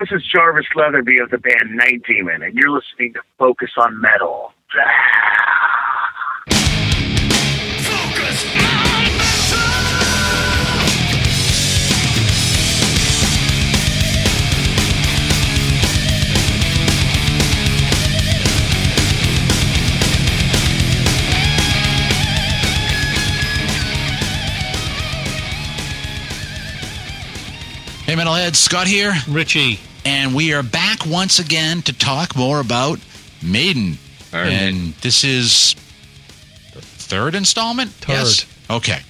This is Jarvis Leatherby of the band Night Demon, and you're listening to Focus on Metal. Ah. Metalheads, Scott here, Richie. and we are back once again to talk more about Maiden. And this is the third installment? Third. Yes? Okay.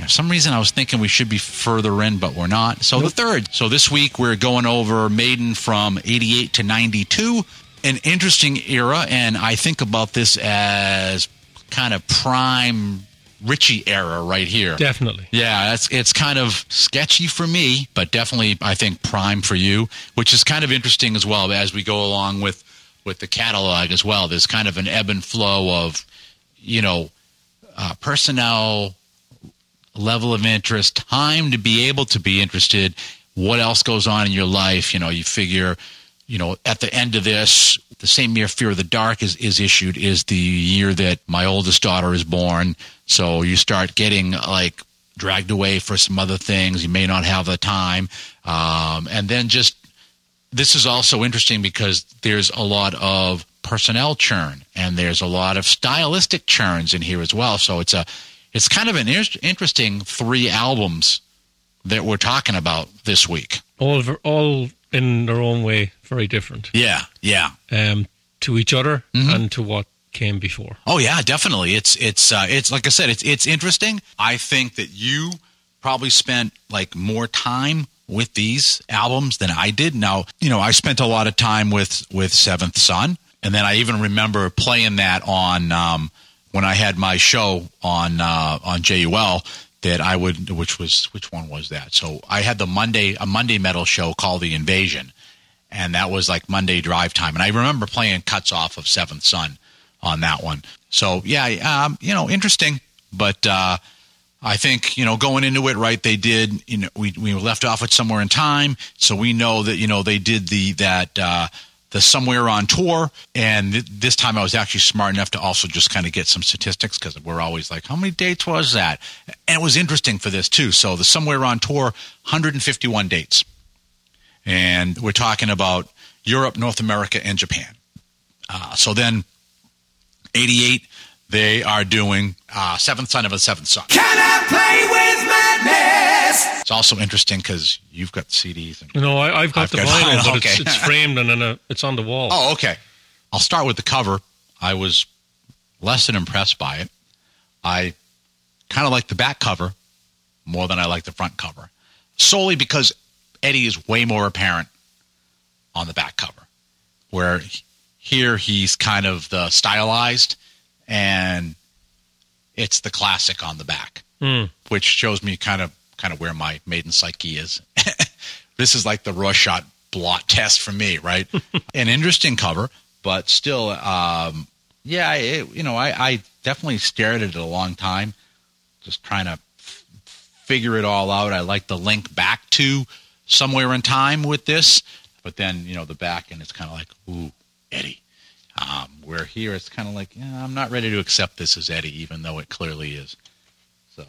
For some reason I was thinking we should be further in, but we're not. So the third. So this week we're going over Maiden from 88 to 92, an interesting era, and I think about this as kind of prime Richie era right here. Definitely. Yeah, that's it's kind of sketchy for me, but definitely I think prime for you, which is kind of interesting as well as we go along with with the catalog as well. There's kind of an ebb and flow of, you know, uh, personnel, level of interest, time to be able to be interested. What else goes on in your life? You know, you figure, you know, at the end of this, the same year Fear of the Dark is, is issued is the year that my oldest daughter is born. So you start getting like dragged away for some other things. You may not have the time. Um, and then just this is also interesting because there's a lot of personnel churn and there's a lot of stylistic churns in here as well. So it's a it's kind of an inter- interesting three albums that we're talking about this week. All all in their own way, very different Yeah, yeah. um, to each other Mm-hmm. and to what came before. Oh yeah, definitely. It's it's uh, it's like I said, it's it's interesting. I think that you probably spent like more time with these albums than I did. Now, you know, I spent a lot of time with with Seventh Son, and then I even remember playing that on um, when I had my show on uh, on JUL. That I would, which was which one was that? So I had the Monday a Monday metal show called The Invasion, and that was like Monday drive time. And I remember playing cuts off of Seventh Son on that one. So yeah, um, you know, interesting. But uh, I think you know, going into it, right? They did. You know, we we left off it somewhere in time, so we know that you know they did the that. Uh, the somewhere on tour, and th- this time I was actually smart enough to also just kind of get some statistics because we're always like, how many dates was that? And it was interesting for this too. So the somewhere on tour, 151 dates, and we're talking about Europe, North America, and Japan. Uh, so then 88, they are doing uh, Seventh Son of a Seventh Son. Can I play with madness? It's also interesting because you've got CDs. And, You know, I, I've got I've the got vinyl, vinyl, but okay. it's, it's framed and then uh, it's on the wall. oh, okay. I'll start with the cover. I was less than impressed by it. I kind of like the back cover more than I like the front cover, solely because Eddie is way more apparent on the back cover, where here he's kind of the stylized and it's the classic on the back, Hmm. which shows me kind of kind of where my maiden psyche is. this is like the Rorschach blot test for me, right? An interesting cover, but still, um, yeah, it, you know, I, I definitely stared at it a long time, just trying to f- figure it all out. I like the link back to somewhere in time with this, but then you know the back, and it's kind of like, ooh, Eddie. Um, where here it's kind of like, yeah, I'm not ready to accept this as Eddie, even though it clearly is. So, uh,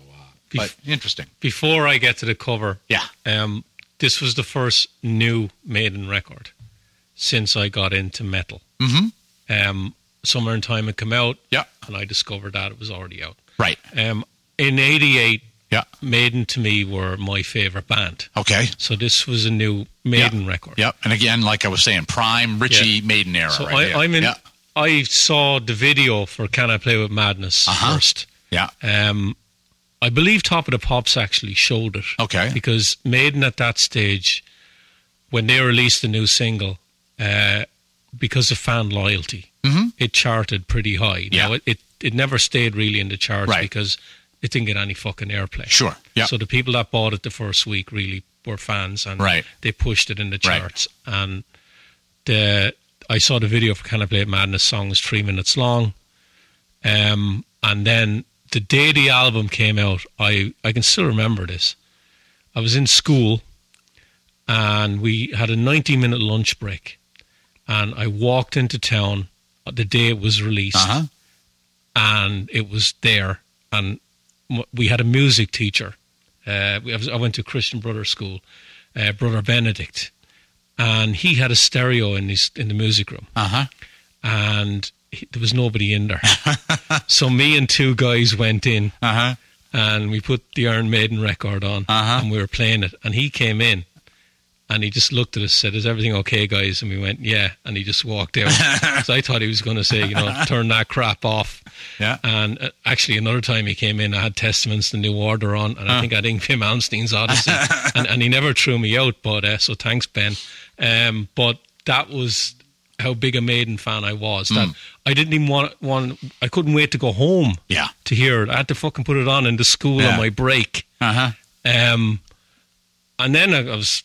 but interesting. Before I get to the cover, Yeah. um, this was the first new Maiden record since I got into metal. Mm-hmm. Um, Somewhere in Time had come out, Yeah. and I discovered that it was already out. Right. Um, in '88, Yeah. Maiden to me were my favorite band. Okay. So this was a new Maiden record. Yep. And again, like I was saying, prime Richie Yeah. Maiden era. So right I. I'm in. Yeah. I saw the video for "Can I Play with Madness" Uh-huh. first. Yeah. Um, I believe Top of the Pops actually showed it. Okay. Because Maiden at that stage, when they released the new single, uh, because of fan loyalty, Mhm. it charted pretty high. Now, Yeah. it, it, it never stayed really in the charts Right. because it didn't get any fucking airplay. Sure. Yeah. So the people that bought it the first week really were fans and Right. they pushed it in the Right. charts. And the I saw the video for Can I Play It Madness song is three minutes long. Um, and then the day the album came out, I, I can still remember this. I was in school and we had a 90 minute lunch break. And I walked into town the day it was released, Uh huh. and it was there. And we had a music teacher. Uh, was, I went to Christian Brother School, uh, Brother Benedict, and he had a stereo in his in the music room, Uh huh. and he, there was nobody in there. so me and two guys went in, Uh huh. and we put the Iron Maiden record on, Uh-huh. and we were playing it. And he came in, and he just looked at us, said, "Is everything okay, guys?" And we went, "Yeah." And he just walked out. so I thought he was going to say, you know, turn that crap off. Yeah. And uh, actually, another time he came in, I had Testaments, the New Order on, and I think I had Pim Malmsteen's Odyssey, and, and he never threw me out. But uh, so thanks, Ben. Um, but that was how big a Maiden fan I was. That I didn't even want one. I couldn't wait to go home Yeah. to hear it. I had to fucking put it on in the school Yeah. on my break. Uh huh. Um, and then I was,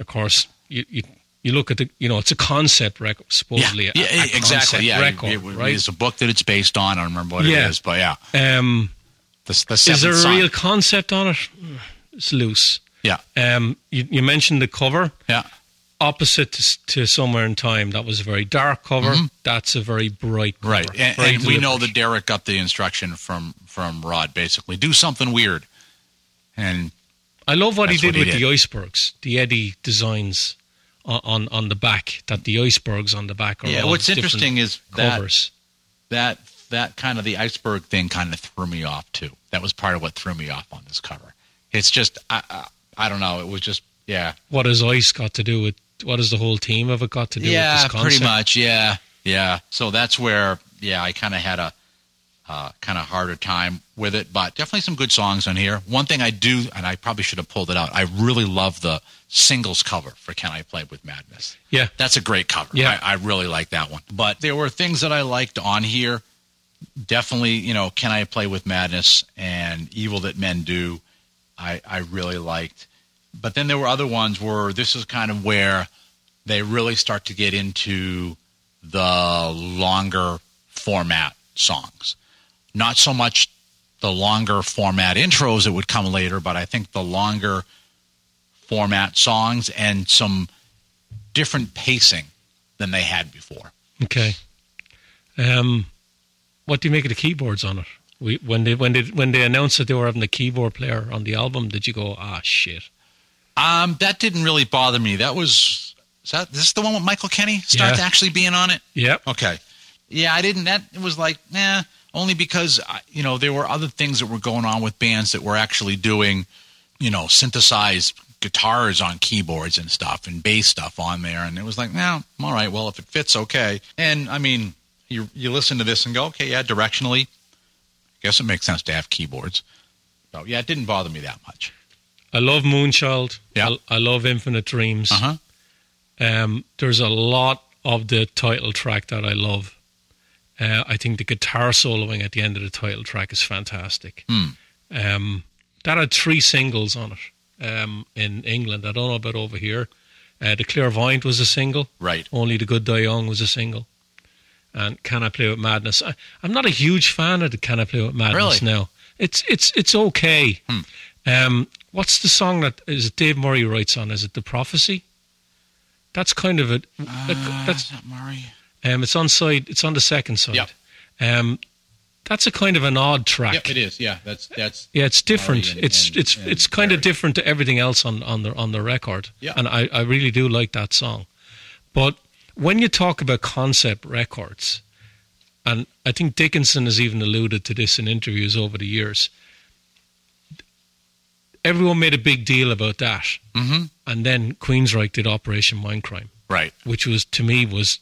of course, you, you you look at the, you know, it's a concept record, Yeah. supposedly. a- yeah. a exactly. Yeah. record, it, it, right? It's a book that it's based on. I don't remember what Yeah. it is, but yeah. Um, The, the is there a song. real concept on it? It's loose. Yeah. Um, you, you mentioned the cover. Yeah. Opposite to, to Somewhere in Time, that was a very dark cover. That's a very bright cover. Mm-hmm. Right. And, Very and we know that Derek got the instruction from from Rod. Basically, do something weird. And I love what he did what he with did. the icebergs, the Eddie designs on, on, on the back, that the icebergs on the back are yeah, what's interesting is that covers. that that kind of the iceberg thing kind of threw me off too. That was part of what threw me off on this cover. It's just I I, I don't know. It was just yeah What has ice got to do with? What has the whole team of it got to do yeah with this concept? pretty much yeah yeah. So that's where yeah I kind of had a uh, kind of harder time with it, but definitely some good songs on here. One thing I do, and I probably should have pulled it out. I really love the singles cover for "Can I Play with Madness." Yeah, That's a great cover. Yeah. I, I really like that one. But there were things that I liked on here. Definitely, you know, Can I Play with Madness and Evil That Men Do. I, I really liked. But then there were other ones where this is kind of where they really start to get into the longer format songs. Not so much the longer format intros that would come later, but I think the longer format songs and some different pacing than they had before. Okay. Um, what do you make of the keyboards on it? We, when they when they when they announced that they were having the keyboard player on the album, did you go, ah, shit? Um, that didn't really bother me. That was is that this is the one with Michael Kenney starts Yeah. actually being on it. Yep. Okay. Yeah, I didn't. That it was like, nah. Only because you know there were other things that were going on with bands that were actually doing, you know, synthesized guitars on keyboards and stuff and bass stuff on there, and it was like, nah, all right. Well, if it fits, okay. And I mean, you you listen to this and go, okay, yeah, directionally, I guess it makes sense to have keyboards. So yeah, it didn't bother me that much. I love Moonchild. Yeah. I, I love Infinite Dreams. Uh huh. Um, there's a lot of the title track that I love. Uh, I think the guitar soloing at the end of the title track is fantastic. Hmm. Um, that had three singles on it um, in England. I don't know about over here. Uh, the Clairvoyant was a single. Right. Only the Good Die Young was a single. And Can I Play with Madness? I, I'm not a huge fan of the Can I Play with Madness Really? now. It's it's it's okay. Hmm. Um, what's the song that is it Dave Murray writes on? Is it The Prophecy? That's kind of a Uh, that's that Murray? Um, it's on side. It's on the second side. Yep. Um, that's a kind of an odd track. Yep, it is. Yeah, that's that's Yeah, it's different. And- it's and- it's and it's kind of different to everything else on on the on the record. Yeah. and I I really do like that song. But when you talk about concept records, and I think Dickinson has even alluded to this in interviews over the years. Everyone made a big deal about that, hmm and then Queensryche did Operation Mindcrime, right. which was to me was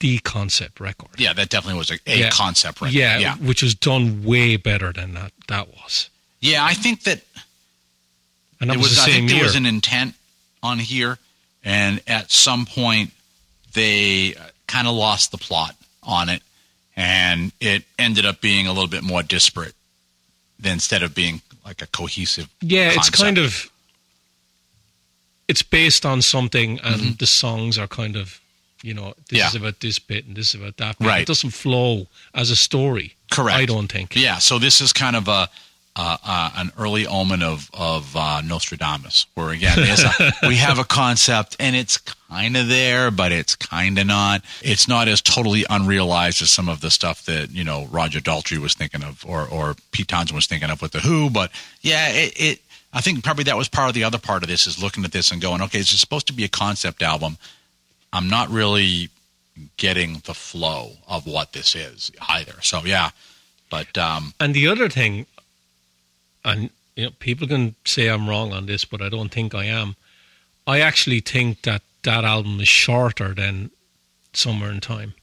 the concept record. Yeah, that definitely was a, a Yeah. concept record. Yeah, yeah, which was done way better than that. That was, yeah. I think that and that it was, was. the I think year. there was an intent on here, and at some point they kind of lost the plot on it, and it ended up being a little bit more disparate than instead of being like a cohesive. yeah, it's kind of it's based on something, and Mm-hmm. the songs are kind of you know this Yeah. is about this bit and this is about that. Bit. Right. It doesn't flow as a story. Correct. I don't think. Yeah, so this is kind of a uh, uh, an early omen of of uh, Nostradamus, where again a, we have a concept and it's kind of there, but it's kind of not. It's not as totally unrealized as some of the stuff that you know Roger Daltrey was thinking of, or or Pete Townshend was thinking of with the Who. But yeah, it, it I think probably that was part of the other part of this is looking at this and going, okay, this is supposed to be a concept album. I'm not really getting the flow of what this is either. So yeah, but um, And the other thing, and you know, people can say I'm wrong on this, but I don't think I am. I actually think that that album is shorter than Somewhere in Time.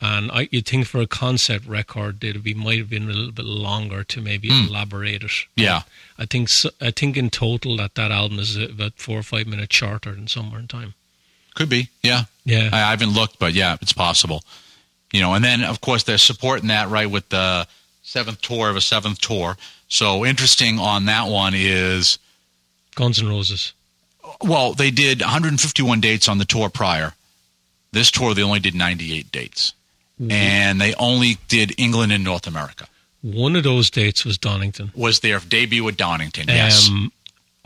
And I, you'd think for a concept record, it'd be might have been a little bit longer to maybe elaborate it. yeah, I think so, I think in total that that album is about four or five minutes shorter than Somewhere in Time. Could be. Yeah, Yeah, I, I haven't looked, but yeah, it's possible. You know, and then of course they're supporting that right with the seventh tour of a seventh tour. So interesting on that one is Guns N' Roses. well, they did 151 dates on the tour prior. This tour they only did 98 dates, and they only did England and North America. One of those dates was Donington. Was their debut at Donington? Yes, Um,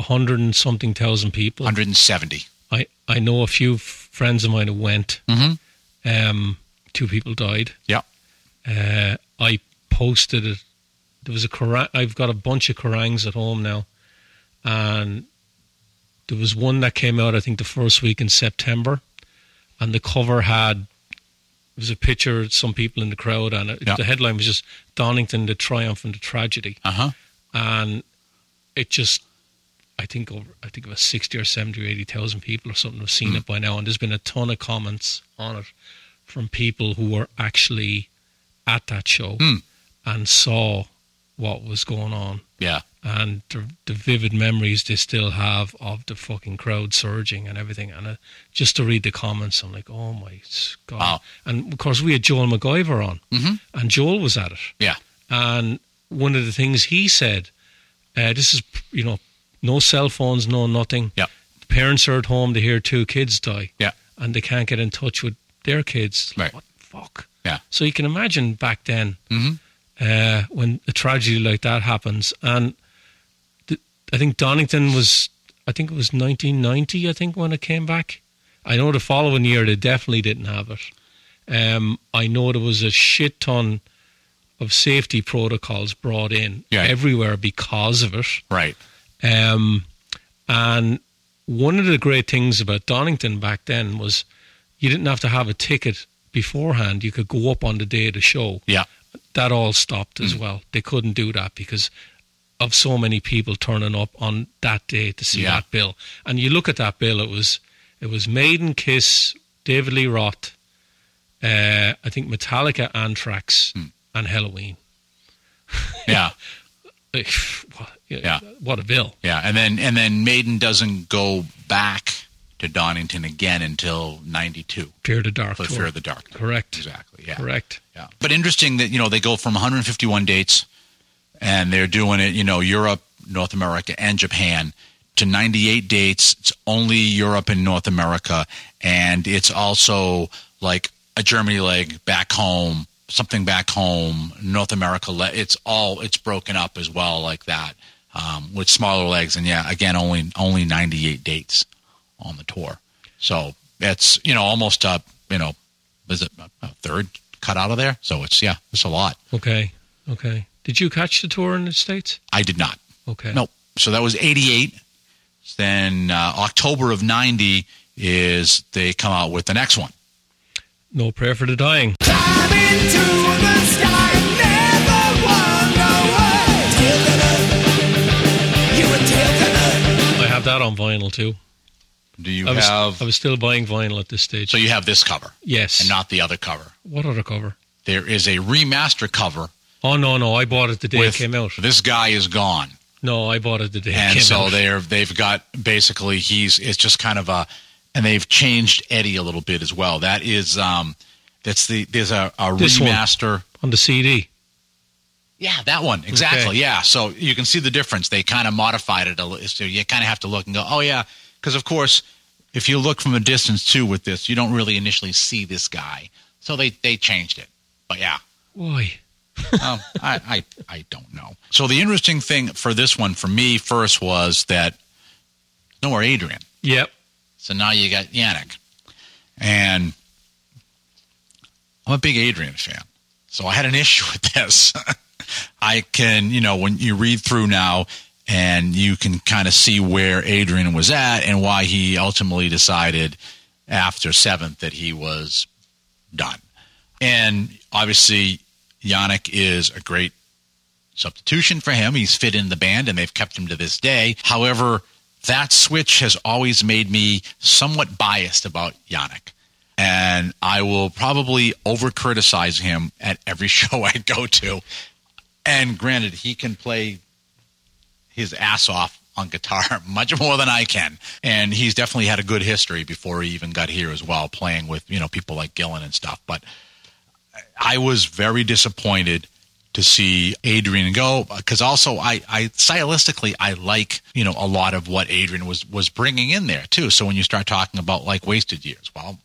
hundred and something thousand people. 170. I, I know a few friends of mine who went. Mhm. Um, two people died. Yeah. Uh, I posted it. There was a Kerrang- I've got a bunch of Kerrangs at home now, and there was one that came out I think the first week in September, and the cover had it was a picture of some people in the crowd, and it, Yeah. the headline was just Donington: the triumph and the tragedy Uh huh. and it just I think over I think about sixty or seventy or eighty thousand people or something have seen it by now, and there's been a ton of comments on it from people who were actually at that show Hmm. and saw what was going on, Yeah. and the, the vivid memories they still have of the fucking crowd surging and everything. And uh, just to read the comments, I'm like, oh my god! Wow. And of course, we had Joel McGyver on, Mhm. and Joel was at it. Yeah. And one of the things he said, uh, this is, you know, no cell phones, no nothing. Yeah. Parents are at home to hear two kids die. Yeah. And they can't get in touch with their kids. Right. What the fuck? Yeah. So you can imagine back then Mhm. uh, when a tragedy like that happens. And th- I think Donington was, I think it was 1990, I think, when it came back. I know the following year they definitely didn't have it. Um, I know there was a shit ton of safety protocols brought in Yeah. everywhere because of it. Right. Um, and one of the great things about Donington back then was you didn't have to have a ticket beforehand. You could go up on the day of the show. Yeah. That all stopped as well. They couldn't do that because of so many people turning up on that day to see Yeah. that bill. And you look at that bill, it was it was Maiden, Kiss, David Lee Roth, uh, I think Metallica, Anthrax, and Helloween. Yeah. Yeah. what a bill. Yeah. And then and then Maiden doesn't go back to Donington again until 92 Fear the Dark. for. Fear of the Dark. Correct. Exactly. Yeah. Correct. Yeah. But interesting that, you know, they go from 151 dates and they're doing it, you know, Europe, North America, and Japan to 98 dates. It's only Europe and North America. And it's also like a Germany leg back home, something back home, North America. It's all, it's broken up as well like that um, with smaller legs. And yeah, again, only, only 98 dates on the tour. So it's, you know, almost a, you know, is it a third cut out of there? So it's yeah, it's a lot. Okay. Okay. Did you catch the tour in the States? I did not. Okay. Nope. So that was '88. Then uh, October of '90 is they come out with the next one. No Prayer for the Dying. Climb into the sky and never wonder why. Tailgunner, you a tailgunner. I have that on vinyl too. Do you I was, have? I was still buying vinyl at this stage. so you have this cover yes. and not the other cover. what other cover? There is a remaster cover Oh no, no! I bought it the day with it came out. this guy is gone, No, I bought it the day it and came so out. they're they've got basically he's it's just kind of a, and they've changed Eddie a little bit as well. That is um, that's the there's a, a remaster. on the CD. Yeah, that one exactly. Okay. Yeah, so you can see the difference. They kind of modified it a little. So you kind of have to look and go, oh yeah, because of course, if you look from a distance too with this, you don't really initially see this guy. So they they changed it. But yeah, Why? um, I, I I don't know. So the interesting thing for this one for me first was that no more Adrian. Yep. So now you got Yannick, and I'm a big Adrian fan. So I had an issue with this. I can, you know, when you read through now and you can kind of see where Adrian was at and why he ultimately decided after seventh that he was done. And obviously, Yannick is a great substitution for him. He's fit in the band and they've kept him to this day. However, that switch has always made me somewhat biased about Yannick. And I will probably over criticize him at every show I go to. And granted, he can play his ass off on guitar much more than I can. And he's definitely had a good history before he even got here as well, playing with, you know, people like Gillan and stuff. But I was very disappointed to see Adrian go because also I, I stylistically I like you know a lot of what Adrian was was bringing in there too. So when you start talking about like wasted years, well,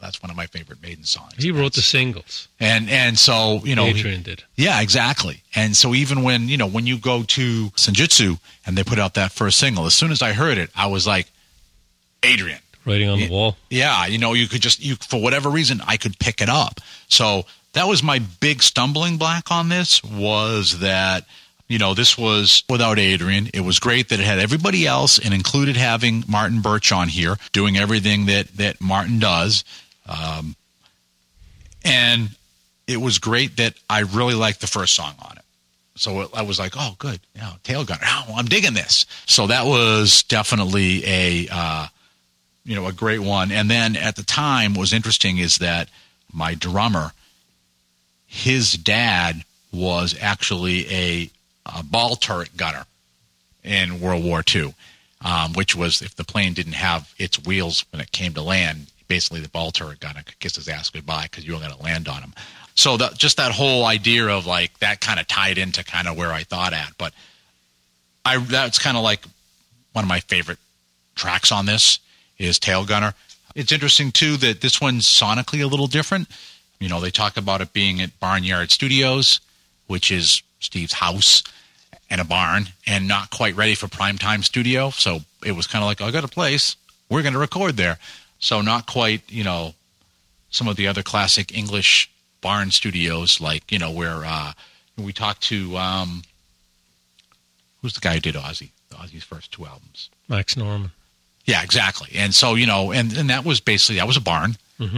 that's one of my favorite Maiden songs. He wrote the singles. and and so you know he- Adrian did. yeah, exactly. And so even when you know when you go to Senjutsu and they put out that first single, as soon as I heard it, I was like, Adrian. Writing on the wall. Yeah, you know, you could just you for whatever reason I could pick it up. So that was my big stumbling block on this was that you know this was without Adrian. It was great that it had everybody else and included having Martin Birch on here doing everything that that Martin does. Um, and it was great that I really liked the first song on it. So it, I was like, oh, good. You know, tail gunner. Oh, I'm digging this. So that was definitely a, uh, you know, a great one. And then at the time, what was interesting is that my drummer, his dad was actually a, a ball turret gunner in World War II, um, which was if the plane didn't have its wheels when it came to land, basically the ball turret gunner could kiss his ass goodbye because you were going to land on him. So just that whole idea of like that kind of tied into kind of where I thought at, but I that's kind of like one of my favorite tracks on this is Tail Gunner. It's interesting too that this one's sonically a little different. You know, they talk about it being at Barnyard Studios, which is Steve's house and a barn, and not quite ready for primetime studio. So it was kind of like, I got a place. We're going to record there. So not quite, you know, some of the other classic English barn studios, like you know, where uh, we talked to um, who's the guy who did Ozzy, Ozzy's first two albums. Max Norman. Yeah, exactly. And so, you know, and, and that was basically, that was a barn,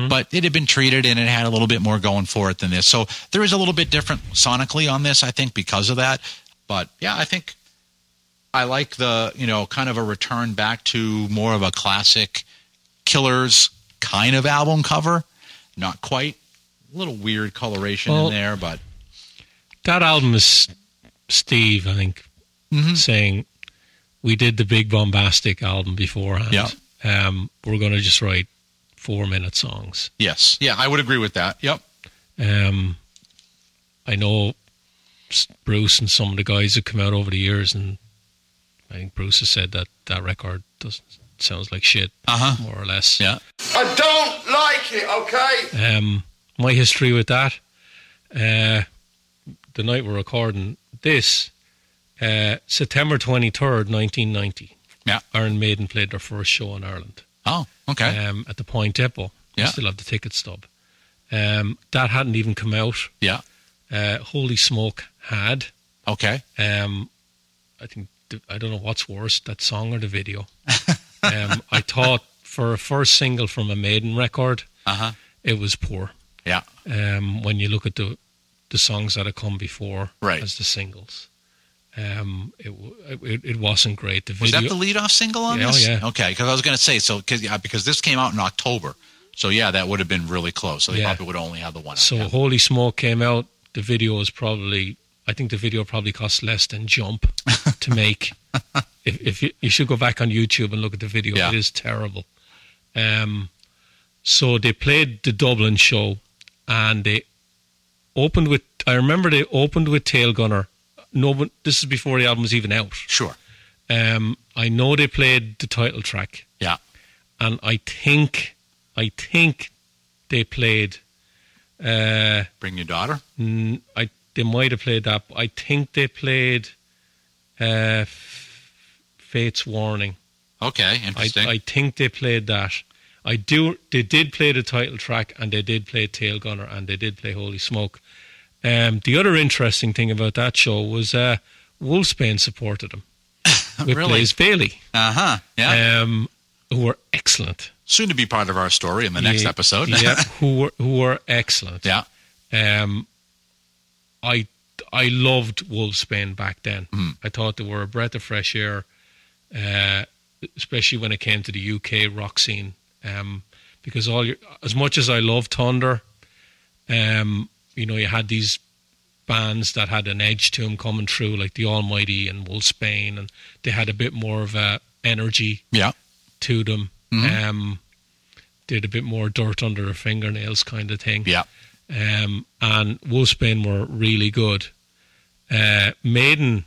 but it had been treated and it had a little bit more going for it than this. So there is a little bit different sonically on this, I think, because of that. But yeah, I think I like the, you know, kind of a return back to more of a classic Killers kind of album cover. Not quite. A little weird coloration Well- in there, but That album is Steve, I think, Mhm. saying we did the big bombastic album beforehand. Yeah. Um, we're going to just write four minute songs. yes. Yeah, I would agree with that. Yep. Um, I know Bruce and some of the guys have come out over the years, and I think Bruce has said that that record doesn't sounds like shit, Uh huh. more or less. Yeah. I don't like it, okay? Um, my history with that, uh, the night we're recording this, uh, September 23rd, 1990. Yeah. Iron Maiden played their first show in Ireland Oh, okay. um, at the Point Depot. I still have the ticket stub. Um, that hadn't even come out. yeah. Uh, Holy Smoke had. Okay. Um, I think the, I don't know what's worse, that song or the video. um, I thought for a first single from a Maiden record, Uh huh. it was poor. Yeah. Um, when you look at the the songs that have come before Right. as the singles, um, it, it it wasn't great. The video, Was that the lead off single on Yeah, this? yeah. Okay, because I was going to say so because yeah, because this came out in October, so yeah, that would have been really close. So they Yeah. probably would only have the one. out, so yeah. Holy Smoke came out. The video was probably I think the video probably cost less than Jump to make. if if you, you should go back on YouTube and look at the video, it is terrible. Um, so they played the Dublin show, and they opened with. I remember they opened with Tail Gunner. No, one, this is before the album was even out. sure. Um, I know they played the title track, Yeah. and I think, I think they played. Uh, Bring your daughter. n- I they might have played that. I think they played uh, Fate's Warning. Okay, I, interesting. I think they played that. I do. They did play the title track, and they did play Tail Gunner, and they did play Holy Smoke. Um, the other interesting thing about that show was uh, Wolfsbane supported them with Really? Blaze Bayley, uh huh. Yeah. um, who were excellent. Soon to be part of our story in the next Yeah, episode. yeah, who were who were excellent. yeah. Um, I I loved Wolfsbane back then. Mm. I thought they were a breath of fresh air, uh, especially when it came to the UK rock scene. Um, because all your, as much as I love Thunder, um, you know, you had these bands that had an edge to them coming through, like the Almighty and Wolfsbane, and they had a bit more of a energy Yeah. to them. Mhm. Um, did a bit more dirt under their fingernails, kind of thing Yeah. um, and Wolfsbane were really good. Uh, Maiden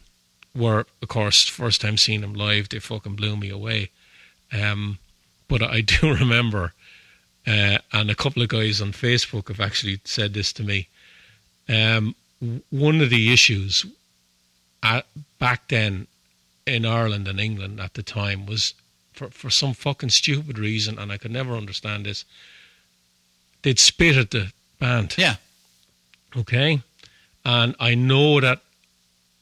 were, of course, first time seeing them live, they fucking blew me away. Um, but I do remember, uh, and a couple of guys on Facebook have actually said this to me. Um, one of the issues at, back then in Ireland and England at the time was for, for some fucking stupid reason, and I could never understand this. They'd spit at the band. Yeah. Okay. And I know that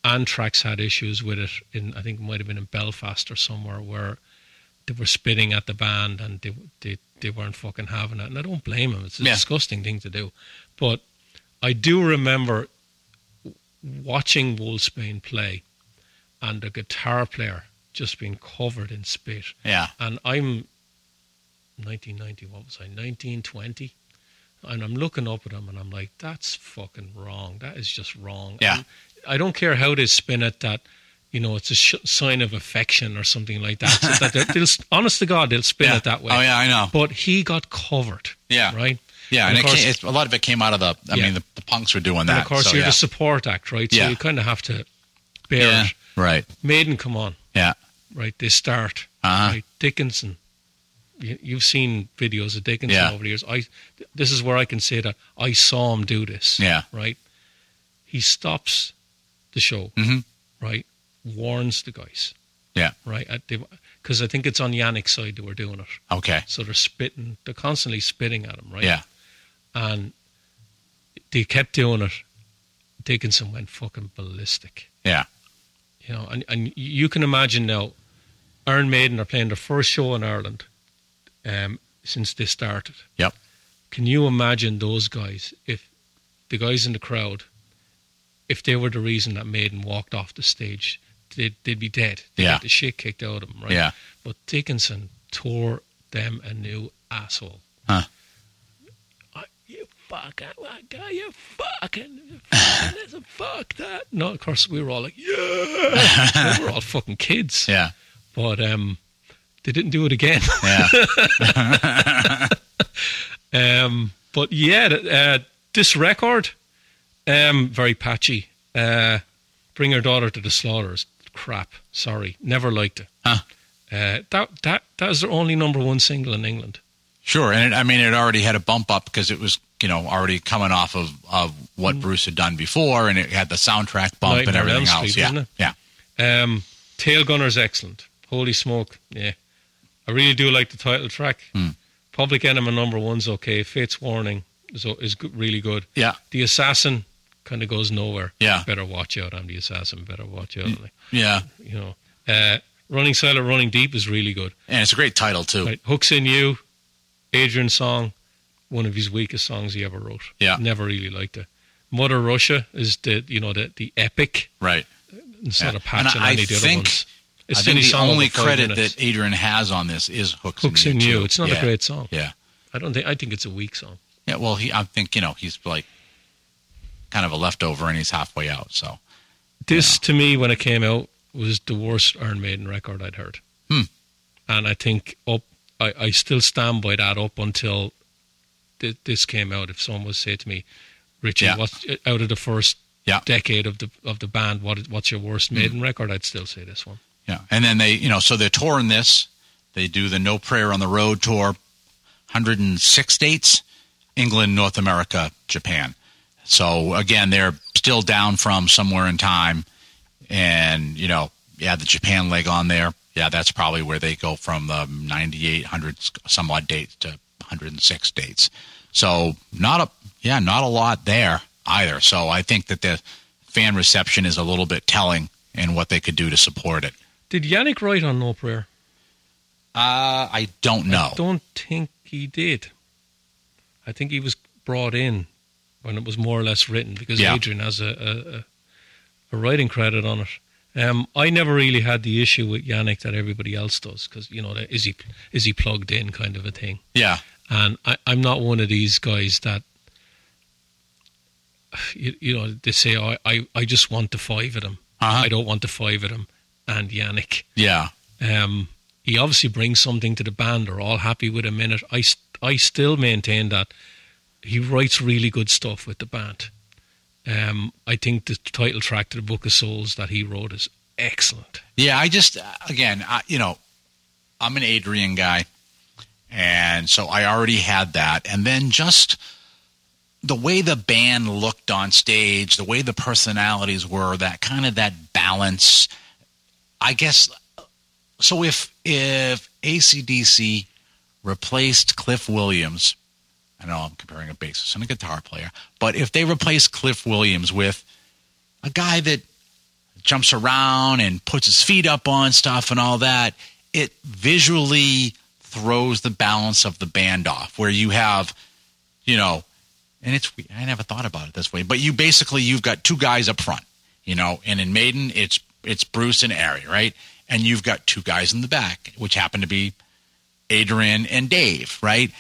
Anthrax had issues with it in I think it might have been in Belfast or somewhere where they were spitting at the band and they they, they weren't fucking having it. And I don't blame them. It's a Yeah. disgusting thing to do. But I do remember watching Wolfsbane play and the guitar player just being covered in spit. Yeah. And I'm 1990, what was I, 1920? And I'm looking up at him and I'm like, that's fucking wrong. That is just wrong. Yeah. And I don't care how they spin it that, you know, it's a sh- sign of affection or something like that. So that they'll, honest to God, they'll spin yeah. it that way. Oh yeah, I know. But he got covered. Yeah. Right? Yeah, And and, course- came, a lot of it came out of the. I Yeah. mean, the, the punks were doing that. and of course, so, you're yeah. the support act, right? So Yeah. you kind of have to bear yeah. it. Right. Maiden, come on. Yeah. right? They start Uh-huh. right. Dickinson. You, you've seen videos of Dickinson Yeah. over the years. I this is where I can say that I saw him do this. Yeah. right. He stops the show. Mhm. Right, warns the guys. Yeah. right. Because I think it's on Yannick's side they were doing it. Okay. So they're spitting. They're constantly spitting at him. Right. Yeah. And they kept doing it. Dickinson went fucking ballistic. Yeah. You know, and, and you can imagine now, Iron Maiden are playing their first show in Ireland um, since they started. Yep. Can you imagine those guys, if the guys in the crowd, if they were the reason that Maiden walked off the stage, they'd, they'd be dead. They'd Yeah. get the shit kicked out of them, right? Yeah. But Dickinson tore them a new asshole. Huh. Oh, You fucking, you fucking, you fucking, listen, fuck that. No, of course, we were all like, yeah. we were all fucking kids. Yeah. But um, they didn't do it again. Yeah. Um, but yeah, uh, this record, um, very patchy. Uh, Bring Your Daughter to the Slaughters, crap. Sorry, never liked it. Huh. Uh, that that that was their only number one single in England. Sure, and it, I mean, it already had a bump up because it was, you know, already coming off of, of what Bruce had done before, and it had the soundtrack bump and everything else. Street, yeah, yeah, Um, Tail Gunner's excellent. Holy smoke, yeah. I really do like the title track. Hmm. Public Enemy number one's okay. Fate's Warning is is really good. yeah, The Assassin kind of goes nowhere. Yeah. Better watch out. I'm the Assassin. Better watch out. Like, yeah. you know, uh, Running Silent, Running Deep is really good. And it's a great title too. Right. Hooks in You, Adrian song, one of his weakest songs he ever wrote. Yeah. Never really liked it. Mother Russia is the you know the the epic. Right. It's Yeah. not a patch And on I any of the other think- ones. It's I think the only credit minutes. that Adrian has on this is Hooks, Hooks in in You. You. too. It's not yeah. a great song. Yeah, I don't think I think it's a weak song. yeah. Well, he, I think you know he's like kind of a leftover, and he's halfway out. So This to me when it came out was the worst Iron Maiden record I'd heard. Hmm. And I think up I, I still stand by that up until th- this came out. If someone was to say to me, Richie, Yeah. what's uh, out of the first Yeah. decade of the of the band, what what's your worst mm. Maiden record? I'd still say this one. yeah, and then they, you know, so they're touring this. They do the No Prayer on the Road tour, 106 states, England, North America, Japan. So again, they're still down from somewhere in time, and you know, yeah, the Japan leg on there. Yeah, that's probably where they go from the 98, 100 some odd dates to 106 dates. So not a yeah, not a lot there either. So I think that the fan reception is a little bit telling in what they could do to support it. Did Yannick write on No Prayer? Uh, I don't know. I don't think he did. I think he was brought in when it was more or less written because Yeah. Adrian has a, a, a writing credit on it. Um, I never really had the issue with Yannick that everybody else does because you know the, is he is he plugged in kind of a thing. Yeah, And I, I'm not one of these guys that you, you know they say oh, I I just want the five of them. Uh-huh. I don't want the five of them and Yannick. yeah, Um, he obviously brings something to the band. They're all happy with him in it. I, I still maintain that he writes really good stuff with the band. Um, I think the title track to the Book of Souls that he wrote is excellent. yeah. I just again, I, you know, I'm an Adrian guy, and so I already had that, and then just the way the band looked on stage, the way the personalities were, that kind of that balance. I guess so. If if ACDC replaced Cliff Williams, I know I'm comparing a bassist and a guitar player, but if they replace Cliff Williams with a guy that jumps around and puts his feet up on stuff and all that, it visually throws the balance of the band off. Where you have, you know, and it's I never thought about it this way, but you basically you've got two guys up front, you know, and in Maiden it's it's Bruce and Ari, right? And you've got two guys in the back, which happen to be Adrian and Dave, right?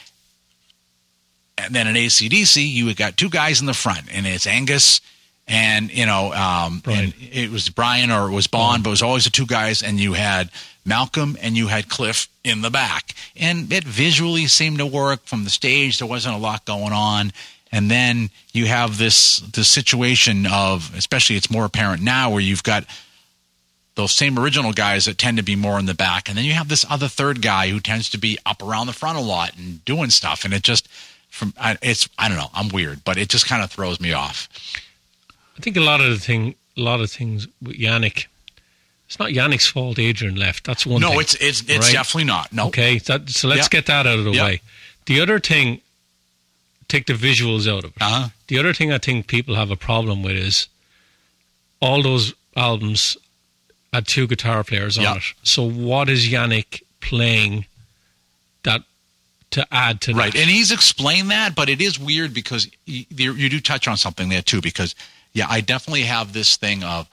And then in ACDC, you got two guys in the front, and it's Angus and you know, um, and it was Brian or it was Bon, but it was always the two guys, and you had Malcolm and you had Cliff in the back, and it visually seemed to work from the stage. There wasn't a lot going on, and then you have this this situation of, especially it's more apparent now, where you've got those same original guys that tend to be more in the back, and then you have this other third guy who tends to be up around the front a lot and doing stuff, and it just from I- it's I don't know, I'm weird, but it just kind of throws me off. I think a lot of the thing, a lot of things with Yannick, it's not Yannick's fault. Adrian left. That's one. No, thing. it's it's it's Right. definitely not. No, Okay, that, so let's Yep. get that out of the Yep. way. The other thing, take the visuals out of it. Uh-huh. The other thing I think people have a problem with is all those albums had two guitar players on Yep. it. So what is Yannick playing that to add to Right, and he's explained that, but it is weird because you, you do touch on something there too. Because yeah, I definitely have this thing of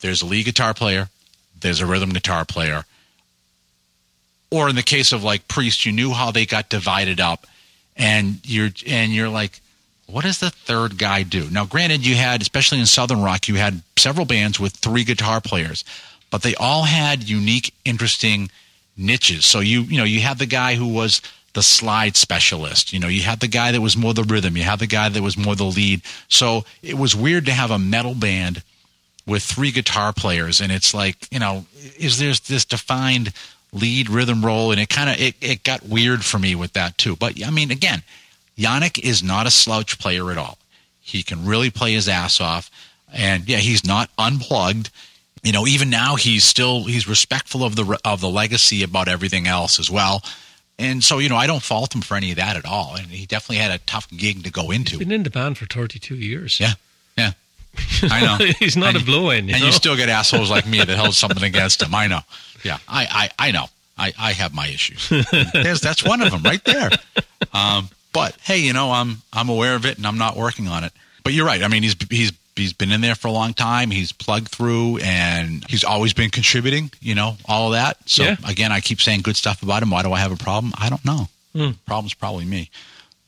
there's a lead guitar player, there's a rhythm guitar player, or in the case of like Priest, you knew how they got divided up, and you're and you're like, what does the third guy do? Now, granted, you had especially in Southern rock, you had several bands with three guitar players, but they all had unique, interesting niches. So you you know you had the guy who was the slide specialist. You know, you had the guy that was more the rhythm. You had the guy that was more the lead. So it was weird to have a metal band with three guitar players, and it's like you know, is there this defined lead rhythm role? And it kind of it, it got weird for me with that too. But I mean, again, Yannick is not a slouch player at all. He can really play his ass off, and yeah, he's not unplugged. You know, even now he's still he's respectful of the of the legacy about everything else as well. And so, you know, I don't fault him for any of that at all. And he definitely had a tough gig to go into. He's Been in the band for 32 years. Yeah, yeah, I know. He's not And- a blow-in. You and know? you still get assholes like me that held something against him. I know. Yeah, I, I, I know. I, I have my issues. That's one of them right there. Um, but hey, you know, I'm I'm aware of it and I'm not working on it. But you're right. I mean, he's he's he's been in there for a long time. He's plugged through and he's always been contributing. You know, all of that. So Yeah. again, I keep saying good stuff about him. Why do I have a problem? I don't know. Hmm. Problem's probably me.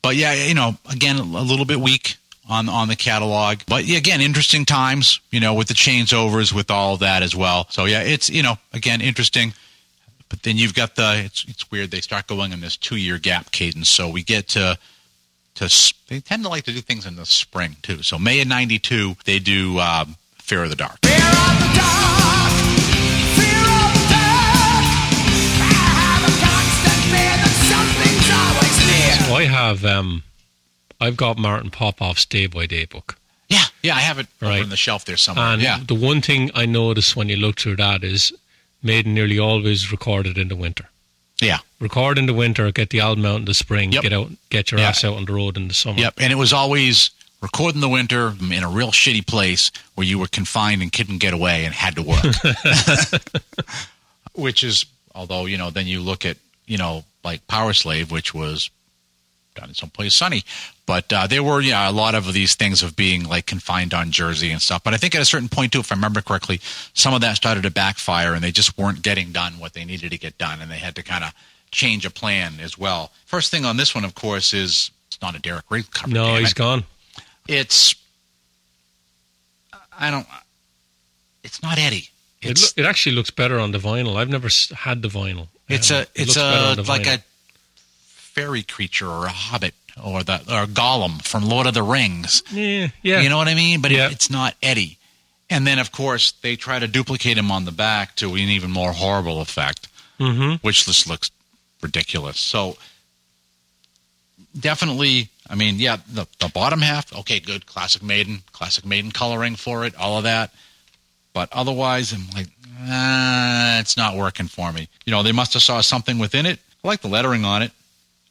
But yeah, you know, again, a little bit weak on on the catalog. But yeah, again, interesting times, you know, with the changeovers, with all of that as well. So yeah, it's you know, again, interesting. But then you've got the it's it's weird. They start going in this two year gap cadence. So we get to to they tend to like to do things in the spring too. So May of '92, they do um, Fear of the Dark. Fear of the dark, fear of the dark. I have a constant fear that something's always near. So I have um, I've got Martin Popoff's Day by Day book. Yeah, yeah, I have it Right. on the shelf there somewhere. And yeah, the one thing I noticed when you look through that is Maiden nearly always recorded in the winter. Yeah, Record in the winter, get the album out in the spring, Yep. get out, get your Yeah. ass out on the road in the summer. yep. And it was always record in the winter in a real shitty place where you were confined and couldn't get away and had to work. which is, although you know, then you look at you know like Power Slave, which was done in someplace sunny. But uh, there were, you know, a lot of these things of being like confined on Jersey and stuff. But I think at a certain point too, if I remember correctly, some of that started to backfire, and they just weren't getting done what they needed to get done, and they had to kind of change a plan as well. First thing on this one, of course, is it's not a Derek Riggs cover. No, he's it. gone. It's I don't. It's not Eddie. It, It's loo- it actually looks better on the vinyl. I've never had the vinyl. It's Um, a it's better a like vinyl. a fairy creature or a hobbit or the or Gollum from Lord of the Rings. yeah, yeah. You know what I mean? But it- it's not Eddie. And then of course they try to duplicate him on the back to an even more horrible effect, hmm which just looks ridiculous. So definitely, I mean, yeah, the the bottom half, okay, good, classic Maiden, classic Maiden coloring for it, all of that. But otherwise, I'm like, ah, it's not working for me. You know, they must have saw something within it. I like the lettering on it.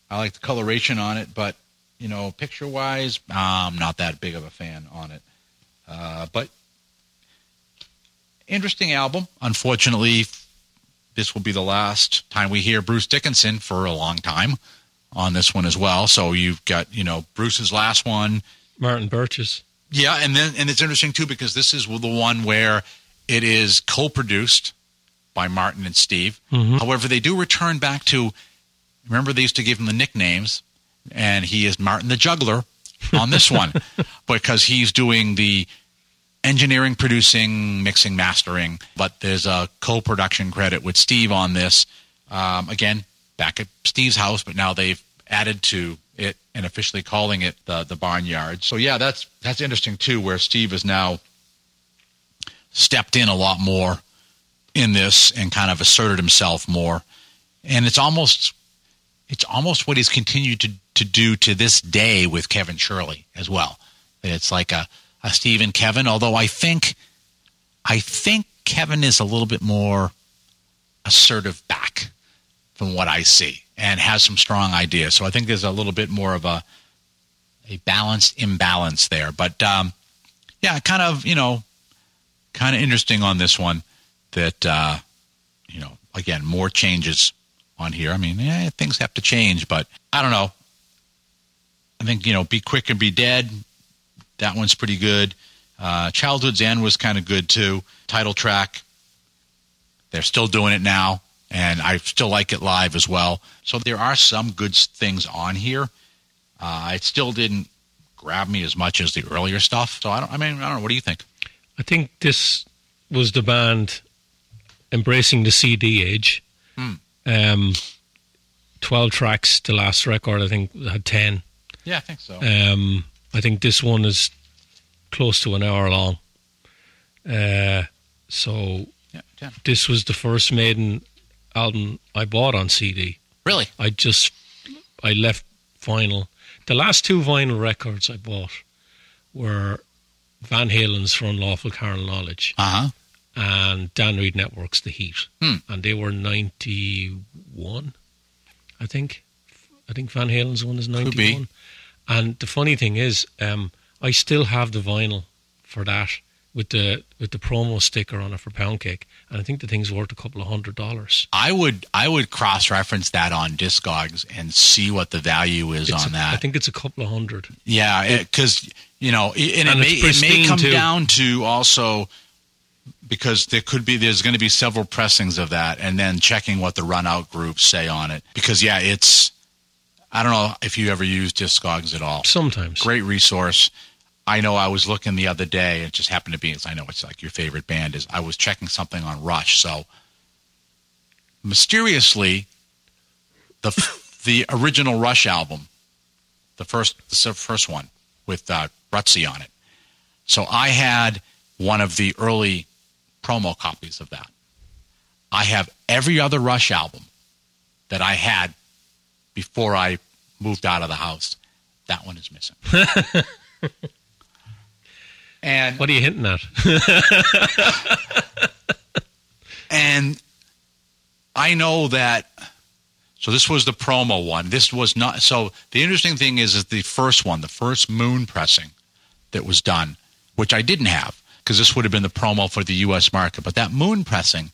I like the coloration on it, but you know, picture wise, I'm not that big of a fan on it. Uh, but interesting album. Unfortunately, this will be the last time we hear Bruce Dickinson for a long time on this one as well. So you've got, you know, Bruce's last one. Martin Birch's. Yeah, and then and it's interesting too because this is the one where it is co-produced by Martin and Steve. Mhm. However, they do return back to remember they used to give him the nicknames, and he is Martin the Juggler on this one because he's doing the engineering, producing, mixing, mastering. But there's a co-production credit with Steve on this. Um, again, back at Steve's house, but now they've added to it and officially calling it the the barnyard. So yeah, that's that's interesting too, where Steve has now stepped in a lot more in this and kind of asserted himself more. And it's almost it's almost what he's continued to, to do to this day with Kevin Shirley as well. It's like a, a Steve and Kevin, although I think I think Kevin is a little bit more assertive back from what I see and has some strong ideas. So I think there's a little bit more of a a balanced imbalance there. But um, yeah, kind of, you know, kind of interesting on this one that uh, you know, again, more changes on here. I mean, yeah, things have to change, but I don't know. I think you know, be quick and be dead. That one's pretty good. Uh, Childhood's End was kind of good too. Title track. They're still doing it now, and I still like it live as well. So there are some good things on here. Uh, it still didn't grab me as much as the earlier stuff. So I don't. I mean, I don't know. What do you think? I think this was the band embracing the CD age. Hmm. Um, Twelve tracks. The last record, I think, had ten. Yeah, I think so. Um, I think this one is close to an hour long. Uh, so yeah, yeah. this was the first Maiden album I bought on CD. Really? I just I left vinyl. The last two vinyl records I bought were Van Halen's For Unlawful Carnal Knowledge Uh huh. And Dan Reed Network's The Heat, Hmm. and they were ninety one, I think. I think Van Halen's one is ninety one. And the funny thing is, um, I still have the vinyl for that with the with the promo sticker on it for Pound Cake, and I think the thing's worth a couple of hundred dollars. I would I would cross reference that on Discogs and see what the value is It's on a- that. I think it's a couple of hundred. Yeah, because you know, it- and, And it may it may come too. down to also because there could be there's going to be several pressings of that, and then checking what the run out grooves say on it. Because yeah, it's I don't know if you ever use Discogs at all. Sometimes. Great resource. I know I was looking the other day. It just happened to be. Because I know it's like your favorite band is. I was checking something on Rush, so mysteriously, the the original Rush album, the first the first one with uh, Rutsey on it. So I had one of the early promo copies of that. I have every other Rush album that I had before I moved out of the house. That one is missing. And What are you hinting at? and I know that. So this was the promo one. This was not. So the interesting thing is, is the first one, the first moon pressing that was done, which I didn't have because this would have been the promo for the U.S. market. But that moon pressing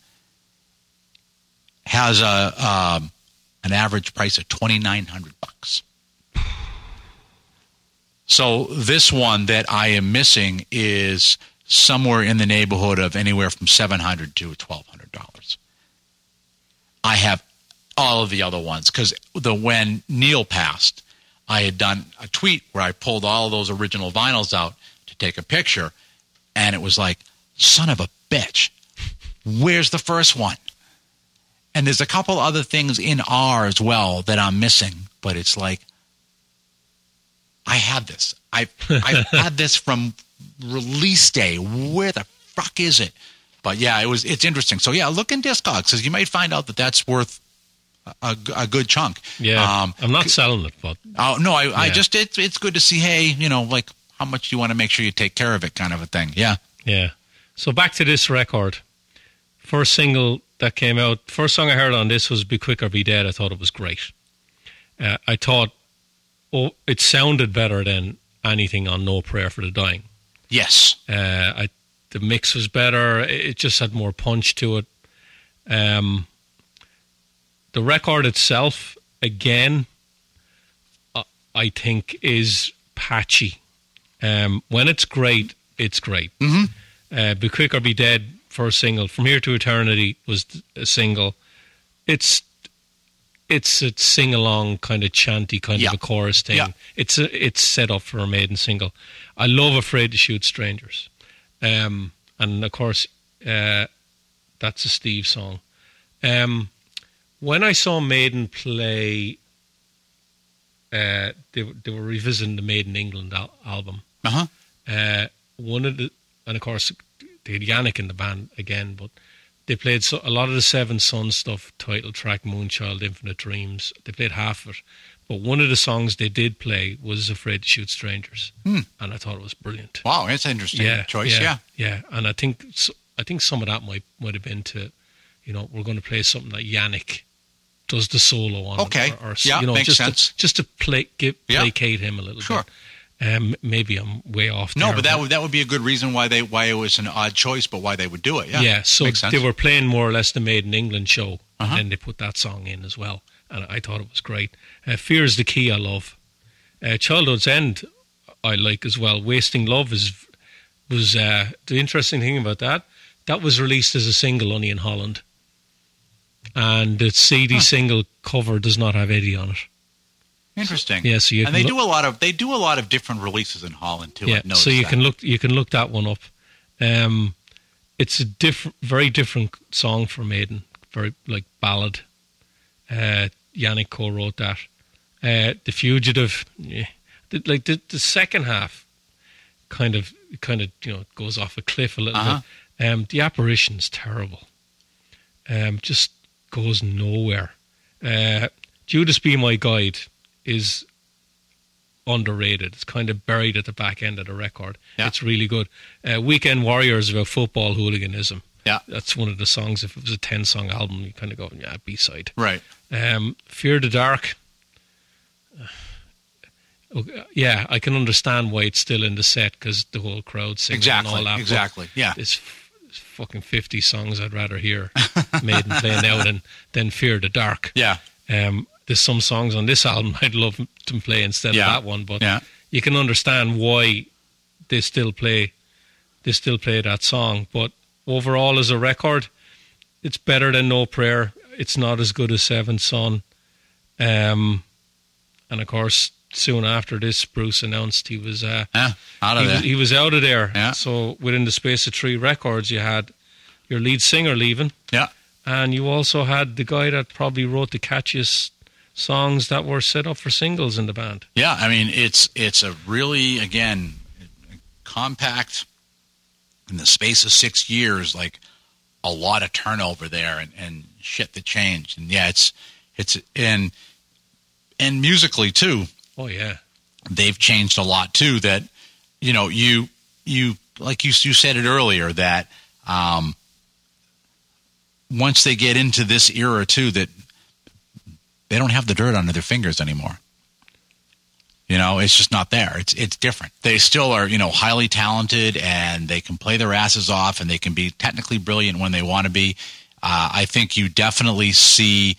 has a um, an average price of twenty nine hundred bucks. So this one that I am missing is somewhere in the neighborhood of anywhere from seven hundred to twelve hundred dollars. I have all of the other ones because the when Neil passed, I had done a tweet where I pulled all those original vinyls out to take a picture, and it was like, "Son of a bitch, where's the first one?" And there's a couple other things in R as well that I'm missing, but it's like, I had this. I I had this from release day. Where the fuck is it? But yeah, it was. It's interesting. So yeah, look in Discogs because you might find out that that's worth a, a good chunk. Yeah, Um, I'm not selling it, but Oh no, I, I just it's it's good to see. Hey, you know, like how much you want to make sure you take care of it, kind of a thing. Yeah. yeah. So back to this record. First single that came out, first song I heard on this was "Be Quick or Be Dead." I thought it was great. Uh, I thought, oh, it sounded better than anything on "No Prayer for the Dying." Yes. Uh, I, the mix was better. It just had more punch to it. Um, the record itself, again, uh, I think is patchy. Um, when it's great, it's great. Mhm. Uh, Be Quick or Be Dead, first single. From Here to Eternity was a single. It's it's a sing along kind of chanty kind Yeah. of a chorus thing. Yeah. It's a, it's set up for a maiden single. I love Afraid to Shoot Strangers, um, and of course uh, that's a Steve song. Um, when I saw Maiden play, uh, they were- they were revisiting the Maiden England al- album. Uh huh. Uh, one of the, and of course, they had Yannick in the band again, but they played so, a lot of the Seven Sons stuff, title track, Moonchild, Infinite Dreams. They played half of it, but one of the songs they did play was Afraid to Shoot Strangers, Hmm. and I thought it was brilliant. Wow, it's an interesting Yeah, choice. Yeah. yeah, and I think I think some of that might might have been to, you know, we're going to play something that Yannick does the solo on, Okay. or, or Yeah, you know, makes just sense. to just to play, give, Yeah. placate him a little Sure. bit. Um, maybe I'm way off. No, there, but that would that would be a good reason why they why it was an odd choice, but why they would do it. Yeah. yeah, so they were playing more or less the Maiden England show, Uh-huh. and then they put that song in as well, and I thought it was great. Uh, Fear is the key. I love. Uh, Childhood's End. I like as well. Wasting Love is was uh, the interesting thing about that. That was released as a single only in Holland, and the CD single cover does not have Eddie on it. Interesting. Yeah, so you and they look- do a lot of they do a lot of different releases in Holland too. yeah, so you that. can look you can look that one up. Um, it's a different, very different song for Maiden, very like ballad. Uh, Yannick co-wrote that. Uh, the Fugitive, yeah. the, like the the second half, kind of kind of you know goes off a cliff a little Uh-huh. bit. Um, the apparition's terrible. Um, just goes nowhere. Uh, Judas Be My Guide is underrated. It's kind of buried at the back end of the record. Yeah. It's really good. Uh, Weekend Warriors about football hooliganism. Yeah. That's one of the songs. If it was a 10 song album, you kind of go, yeah, B side. right. Um, Fear the Dark. Okay, yeah, I can understand why it's still in the set because the whole crowd singing Exactly. and all that. Exactly. Yeah. It's, f- fucking 50 songs I'd rather hear Maiden play now than, than Fear the Dark. Yeah. Um, there's some songs on this album I'd love to play instead Yeah. of that one, but Yeah. you can understand why they still play they still play that song. But overall, as a record, it's better than No Prayer. It's not as good as Seventh Son. Um, and of course, soon after this, Bruce announced he was uh, Yeah. Out of he, there. was, he was out of there. Yeah. So within the space of three records, you had your lead singer leaving, yeah. and you also had the guy that probably wrote the catchiest songs that were set up for singles in the band. Yeah, I mean it's it's a really again compact in the space of six years, like a lot of turnover there and, and shit that changed. And yeah, it's it's and and musically too, Oh yeah, they've changed a lot too. That you know you you like you you said it earlier that um, once they get into this era too, that they don't have the dirt under their fingers anymore. You know, it's just not there. It's it's different. They still are, you know, highly talented and they can play their asses off and they can be technically brilliant when they want to be. Uh, I think you definitely see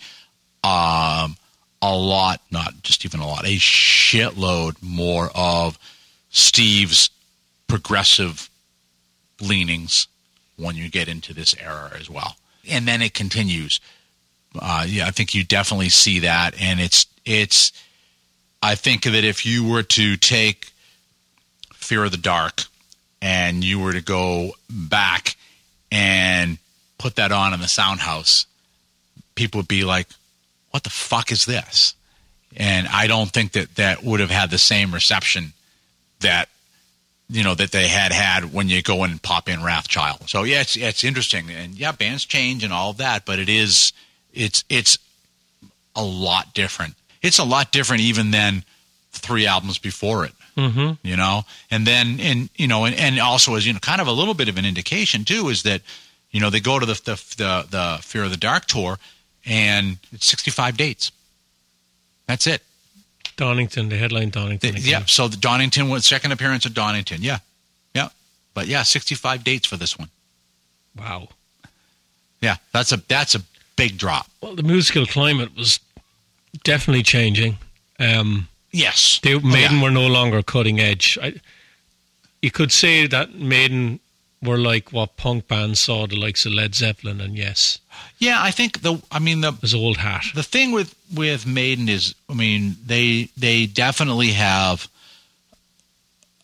um, a lot, not just even a lot, a shitload more of Steve's progressive leanings when you get into this era as well. And then it continues. Uh, yeah, I think you definitely see that, and it's it's. I think that if you were to take Fear of the Dark and you were to go back and put that on in the sound house, people would be like, "What the fuck is this?" And I don't think that that would have had the same reception that you know that they had had when you go and pop in Wrathchild. So yeah, it's it's interesting, and yeah, bands change and all of that, but it is it's it's a lot different. It's a lot different even than three albums before it. Mm-hmm. You know, and then and you know, and, and also as you know, kind of a little bit of an indication too is that you know they go to the the the, the Fear of the Dark tour, and it's sixty five dates. That's it. Donington, the headline Donington. The- yeah. So the Donington was second appearance at Donington. Yeah. Yeah. But yeah, 65 dates for this one. Wow. Yeah. That's a that's a big drop. Well, the musical climate was definitely changing. Um, Yes. they Oh, Maiden yeah. were no longer cutting edge. I, you could say that Maiden were like what punk bands saw the likes of Led Zeppelin and Yes, Yeah, I think the I mean the old hat. the thing with with Maiden is I mean they they definitely have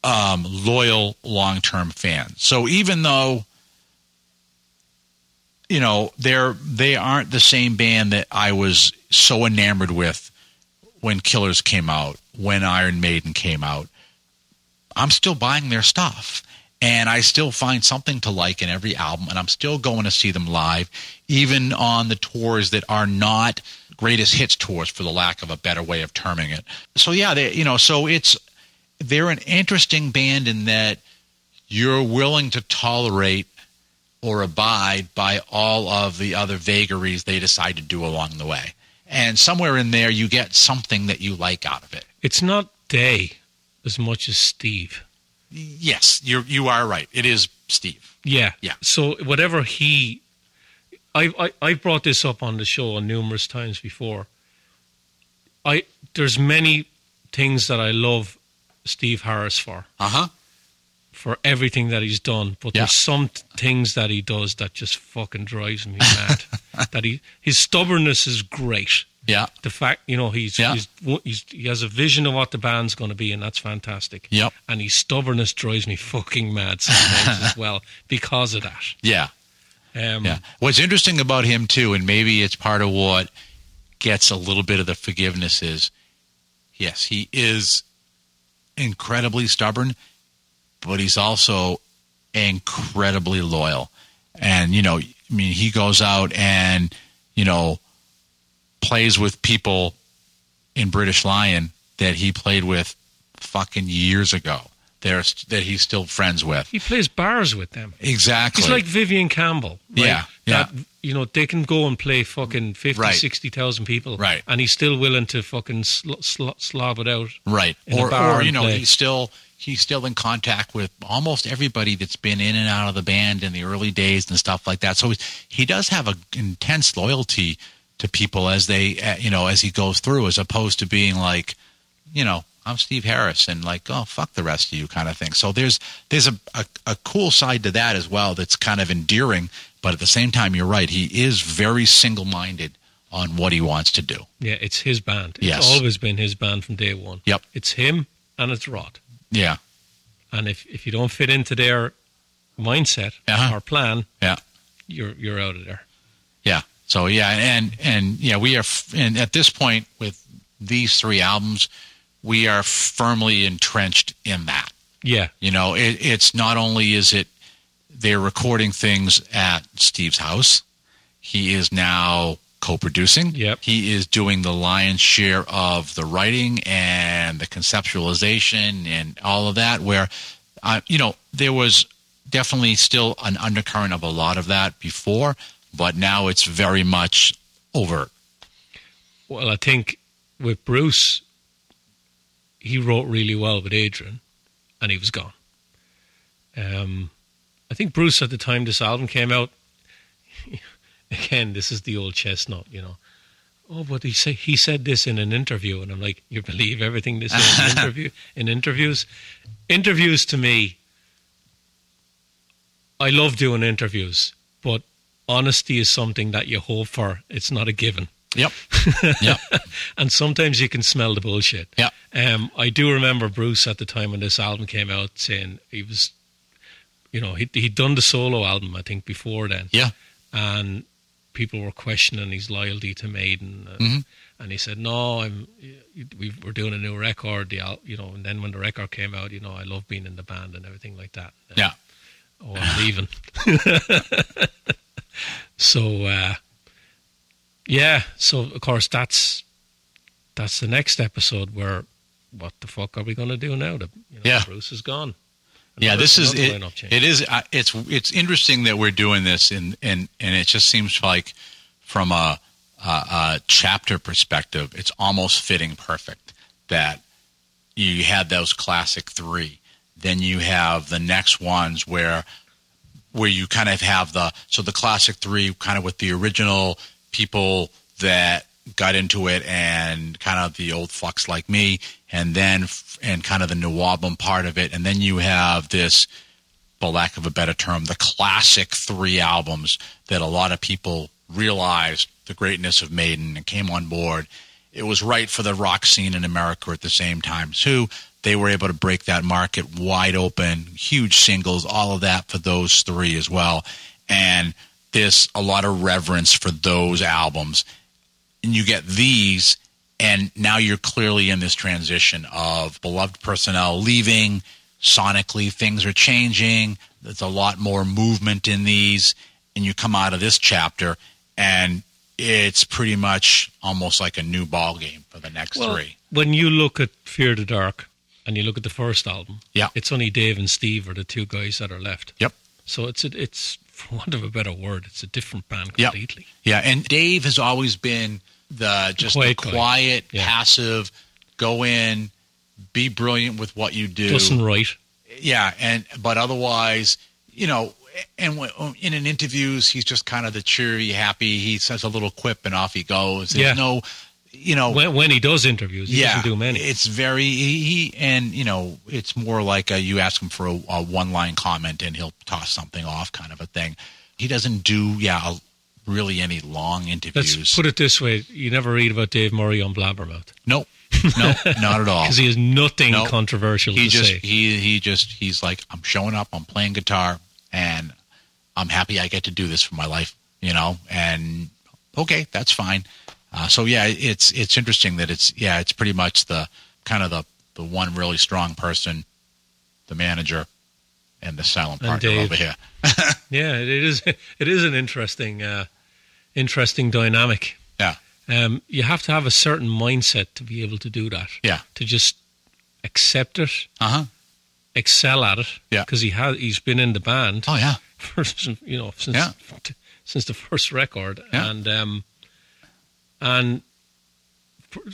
um loyal long-term fans. So even though you know, they're they aren't the same band that I was so enamored with when Killers came out, when Iron Maiden came out. I'm still buying their stuff. And I still find something to like in every album, and I'm still going to see them live, even on the tours that are not greatest hits tours, for the lack of a better way of terming it. So yeah, they, you know, so it's they're an interesting band in that you're willing to tolerate or abide by all of the other vagaries they decide to do along the way. And somewhere in there, you get something that you like out of it. It's not they as much as Steve. Yes, you you are right. It is Steve. Yeah, Yeah. So whatever he, I I I've brought this up on the show numerous times before. I there's many things that I love Steve Harris for Uh huh. For everything that he's done, but Yeah. there's some t- things that he does that just fucking drives me mad. that he his stubbornness is great. Yeah. The fact you know he's, Yeah. he's, he's he has a vision of what the band's going to be, and that's fantastic. Yep. And his stubbornness drives me fucking mad sometimes as well because of that. Yeah. Um, Yeah. What's interesting about him too, and maybe it's part of what gets a little bit of the forgiveness is, yes, he is incredibly stubborn, but he's also incredibly loyal. And you know, I mean, he goes out and you know plays with people in British Lion that he played with fucking years ago. There's that he's still friends with. He plays bars with them. Exactly. He's like Vivian Campbell. Right? Yeah, yeah. That, you know, they can go and play fucking 50, Right. 60,000 people. Right. And he's still willing to fucking sl- sl- slob it out. right in or, bar or you know play. he's still he's still in contact with almost everybody that's been in and out of the band in the early days and stuff like that so he, he does have a intense loyalty to people as they uh, you know as he goes through as opposed to being like you know I'm Steve Harris and like oh fuck the rest of you kind of thing so there's there's a, a, a cool side to that as well that's kind of endearing but at the same time you're right he is very single-minded on what he wants to do Yeah, it's his band. It's Yes. always been his band from day one. Yep. It's him and it's Rod. Yeah And if, if you don't fit into their mindset Uh-huh. or plan, yeah you're you're out of there. Yeah. So yeah, and and yeah, we are, f- and at this point with these three albums, we are firmly entrenched in that. Yeah. You know, it, it's not only is it they're recording things at Steve's house, he is now co-producing. Yep. He is doing the lion's share of the writing and the conceptualization and all of that. Where, uh, you know, there was definitely still an undercurrent of a lot of that before, but now it's very much overt. Well, I think with Bruce, he wrote really well with Adrian, and he was gone. Um, I think Bruce, at the time this album came out, again, this is the old chestnut, you know. Oh, but he say he said this in an interview, and I'm like, you believe everything say in interview in interviews? Interviews to me, I love doing interviews, but honesty is something that you hope for. It's not a given Yep. yep. and sometimes you can smell the bullshit. Yeah. Um, I do remember Bruce at the time when this album came out saying he was, you know, he he'd done the solo album I think before then, Yeah. and people were questioning his loyalty to Maiden, uh, Mhm. and he said, "No, I'm. We we're doing a new record, the you know." And then when the record came out, you know, I love being in the band and everything like that. Uh, Yeah. Oh, I'm leaving. so, uh, yeah. So of course that's that's the next episode where what the fuck are we going to do now? The, you know, Yeah. Bruce is gone. Yeah, this is it, it is uh, it's it's interesting that we're doing this and and and it just seems like from a, a, a chapter perspective, it's almost fitting perfect that you had those classic three, then you have the next ones where where you kind of have the so the classic three kind of with the original people that got into it and kind of the old fucks like me and then and kind of the new album part of it. And then you have this for lack of a better term the classic three albums that a lot of people realized the greatness of maiden and came on board. It was right for the rock scene in america at the same time too. They were able to break that market wide open huge singles all of that for those three as well. And this a lot of reverence for those albums and you get these and now you're clearly in this transition of beloved personnel leaving sonically things are changing there's a lot more movement in these and you come out of this chapter and it's pretty much almost like a new ball game for the next Well, three When you look at Fear the Dark and you look at the first album, Yeah. it's only Dave and Steve are the two guys that are left. Yep. So it's a, it's for want of a better word, it's a different band Yep. completely. Yeah, and Dave has always been the just Quiet the quiet, Yeah. passive, go in, be brilliant with what you do. Doesn't write. yeah, and but otherwise, you know, and when, in an interviews, he's just kind of the cheery, happy. He says a little quip and off he goes. There's Yeah. no, you know, When, when he does interviews, he yeah, doesn't do many. It's very he, he and you know it's more like a, you ask him for a, a one line comment and he'll toss something off kind of a thing. He doesn't do yeah really any long interviews. Let's put it this way: you never read about Dave Murray on Blabbermouth no, no, not at all. because he has nothing No. controversial He to just say. he he just he's like I'm showing up, I'm playing guitar, and I'm happy I get to do this for my life, you know. And okay, that's fine. Uh, so yeah, it's it's interesting that it's yeah, it's pretty much the kind of the the one really strong person, the manager, and the silent partner over here. Yeah, it is. It is an interesting, uh, interesting dynamic. Yeah. Um, you have to have a certain mindset to be able to do that. Yeah. To just accept it, Uh huh. excel at it. Yeah. Because he has, he's been in the band Oh yeah. for you know since Yeah. since the first record, Yeah. and um, and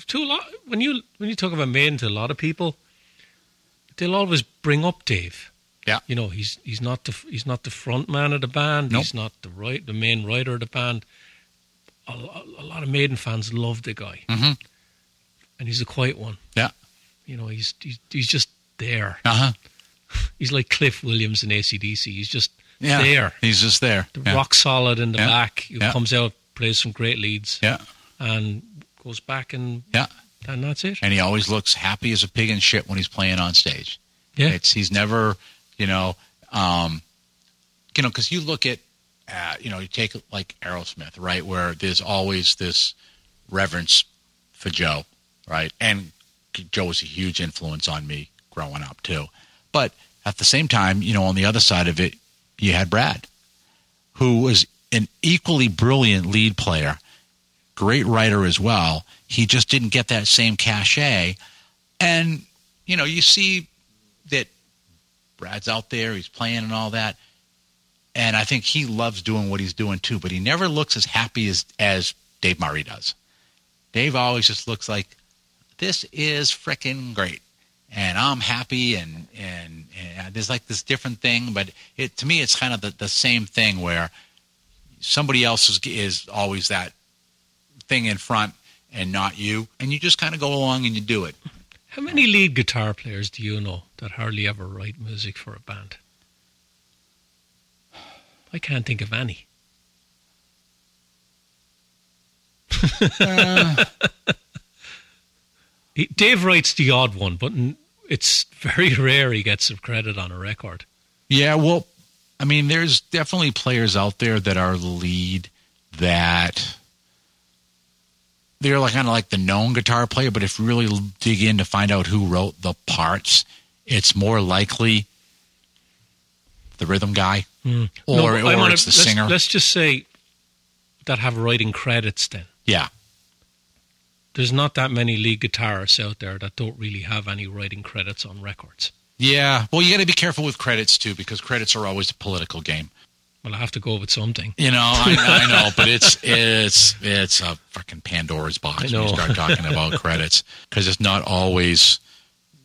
to a lot when you when you talk about Maiden to a lot of people, they'll always bring up Dave. Yeah. You know, he's he's not the he's not the front man of the band. Nope. He's not the right the main writer of the band. A, a lot of Maiden fans love the guy, Mhm. and he's a quiet one. Yeah. You know, he's he's, he's just there. Uh huh. He's like Cliff Williams in ACDC. He's just Yeah. there, He's just there. the yeah. rock solid in the Yeah. back. He Yeah. comes out, plays some great leads, Yeah. And goes back and Yeah. and that's it. and he always looks happy as a pig in shit when he's playing on stage. Yeah. It's he's never, you know, um, you know, because you look at, uh, you know, you take like Aerosmith, right, where there's always this reverence for Joe, right, and Joe was a huge influence on me growing up too. But at the same time, you know, on the other side of it, you had Brad, who was an equally brilliant lead player, great writer as well. He just didn't get that same cachet. And, you know, you see that Brad's out there, he's playing and all that. And I think he loves doing what he's doing too, but he never looks as happy as as Dave Murray does. Dave always just looks like this is freaking great. And I'm happy and, and and there's like this different thing, but it to me it's kind of the, the same thing where somebody else is is always that thing in front and not you, and you just kind of go along and you do it. How many lead guitar players do you know that hardly ever write music for a band? I can't think of any. He- Dave writes the odd one, but it's very rare he gets some credit on a record. Yeah, well, I mean, there's definitely players out there that are lead that they're like kind of like the known guitar player, but if you really dig in to find out who wrote the parts, it's more likely the rhythm guy or, Hmm. No, or wanna- it's the let's, singer. Let's just say that have writing credits then. yeah. There's not that many lead guitarists out there that don't really have any writing credits on records. Yeah. Well, you got to be careful with credits too, because credits are always a political game. Well, I have to go with something. You know, I, I know, but it's it's it's a fucking Pandora's box when you start talking about credits because it's not always,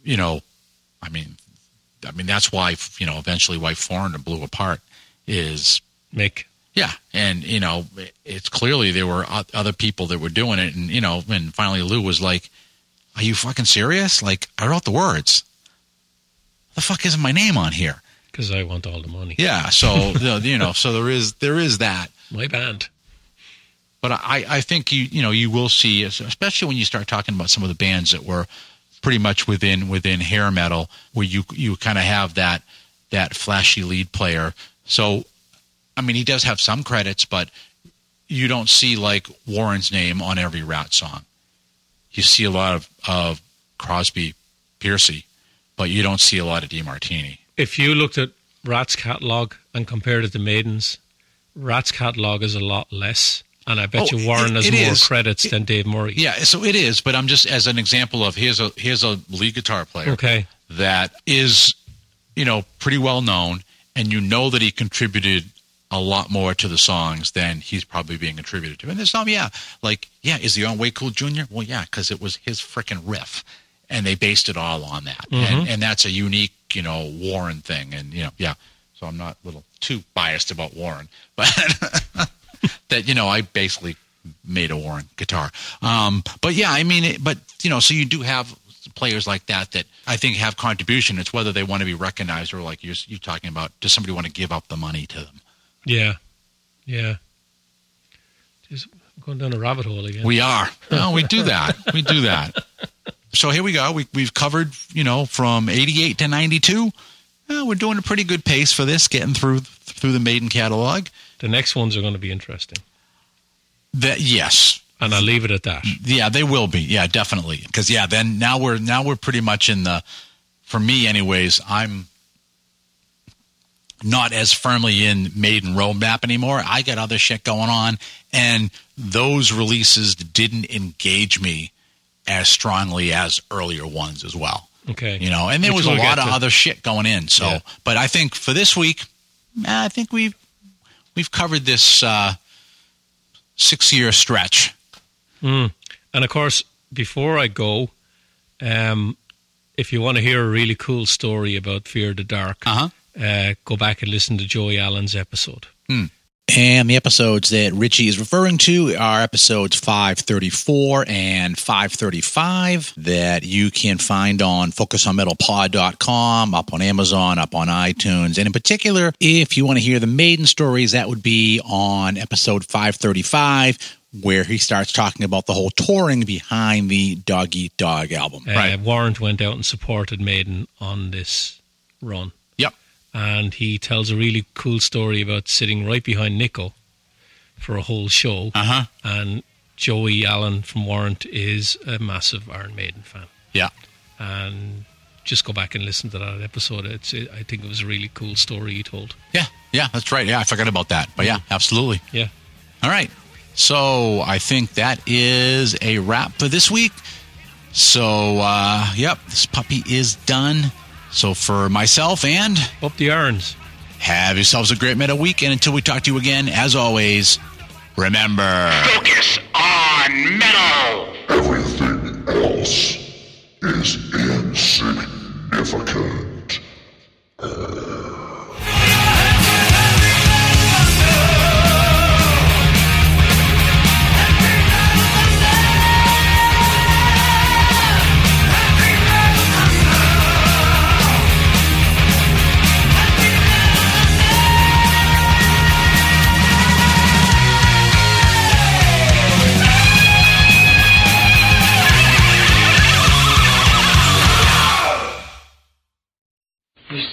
you know, I mean, I mean that's why you know eventually why Foreigner blew apart is Mick. yeah, and you know it's clearly there were other people that were doing it, and you know, and finally Lou was like, "Are you fucking serious? Like I wrote the words. The fuck isn't my name on here?" Because I want all the money. Yeah, so you know, so there is there is that. My band. But I, I think you you know you will see, especially when you start talking about some of the bands that were pretty much within within hair metal, where you you kind of have that that flashy lead player. So, I mean, he does have some credits, but you don't see like Warren's name on every Ratt song. You see a lot of of Crosby, Pearcy, but you don't see a lot of DeMartini. If you looked at Ratt's catalog and compared it to Maiden's, Ratt's catalog is a lot less. And I bet Oh, you Warren it- has it more is. credits than Dave Murray. Yeah, so it is, but I'm just as an example of here's a here's a lead guitar player. Okay. that is, you know, pretty well known, and you know that he contributed a lot more to the songs than he's probably being attributed to. And there's some, yeah, like, yeah, is he on Way Cool Jr.? Well, yeah, because it was his freaking riff, and they based it all on that, and, mm-hmm. and that's a unique, you know, Warren thing, and you know, yeah. So I'm not a little too biased about Warren, but that you know, I basically made a Warren guitar. Um, but yeah, I mean, it, but you know, so you do have players like that that I think have contribution. It's whether they want to be recognized or like you're, you're talking about, does somebody want to give up the money to them? Yeah. Yeah. Just going down a rabbit hole again. We are. No, we do that. We do that. So here we go. We, we've covered, you know, from 88 to 92. Uh, we're doing a pretty good pace for this, getting through through the Maiden catalog. the next ones are going to be interesting. That yes, And I'll leave it at that. Yeah, they will be. Yeah, definitely. Because yeah, then now we're now we're pretty much in the. For me, anyways, I'm not as firmly in Maiden roadmap anymore. I got other shit going on, and those releases didn't engage me as strongly as earlier ones as well. Okay. You know, and there Which was a we'll lot of to. other shit going in. So, Yeah. but I think for this week, eh, I think we've we've covered this uh, six year stretch. Mm. And of course, before I go, um, if you want to hear a really cool story about Fear the Dark, Uh huh. uh, go back and listen to Joey Allen's episode. And the episodes that Richie is referring to are episodes 534 and 535 that you can find on focusonmetalpod.com, up on Amazon, up on iTunes. And in particular, if you want to hear the maiden stories, that would be on episode 535, where he starts talking about the whole touring behind the Dog Eat Dog album. Uh, Warrant went out and supported Maiden on this run. And he tells a really cool story about sitting right behind Nicko for a whole show. Uh huh. And Joey Allen from Warrant is a massive Iron Maiden fan. Yeah. And just go back and listen to that episode. It's, it, I think it was a really cool story he told. Yeah. Yeah. That's right. Yeah. I forgot about that. But yeah, absolutely. Yeah. All right. So I think that is a wrap for this week. So, uh, yep, this puppy is done. So for myself and Up the irons. have yourselves a great meta week. And until we talk to you again, as always, remember. Focus on metal. Everything else is insignificant. You're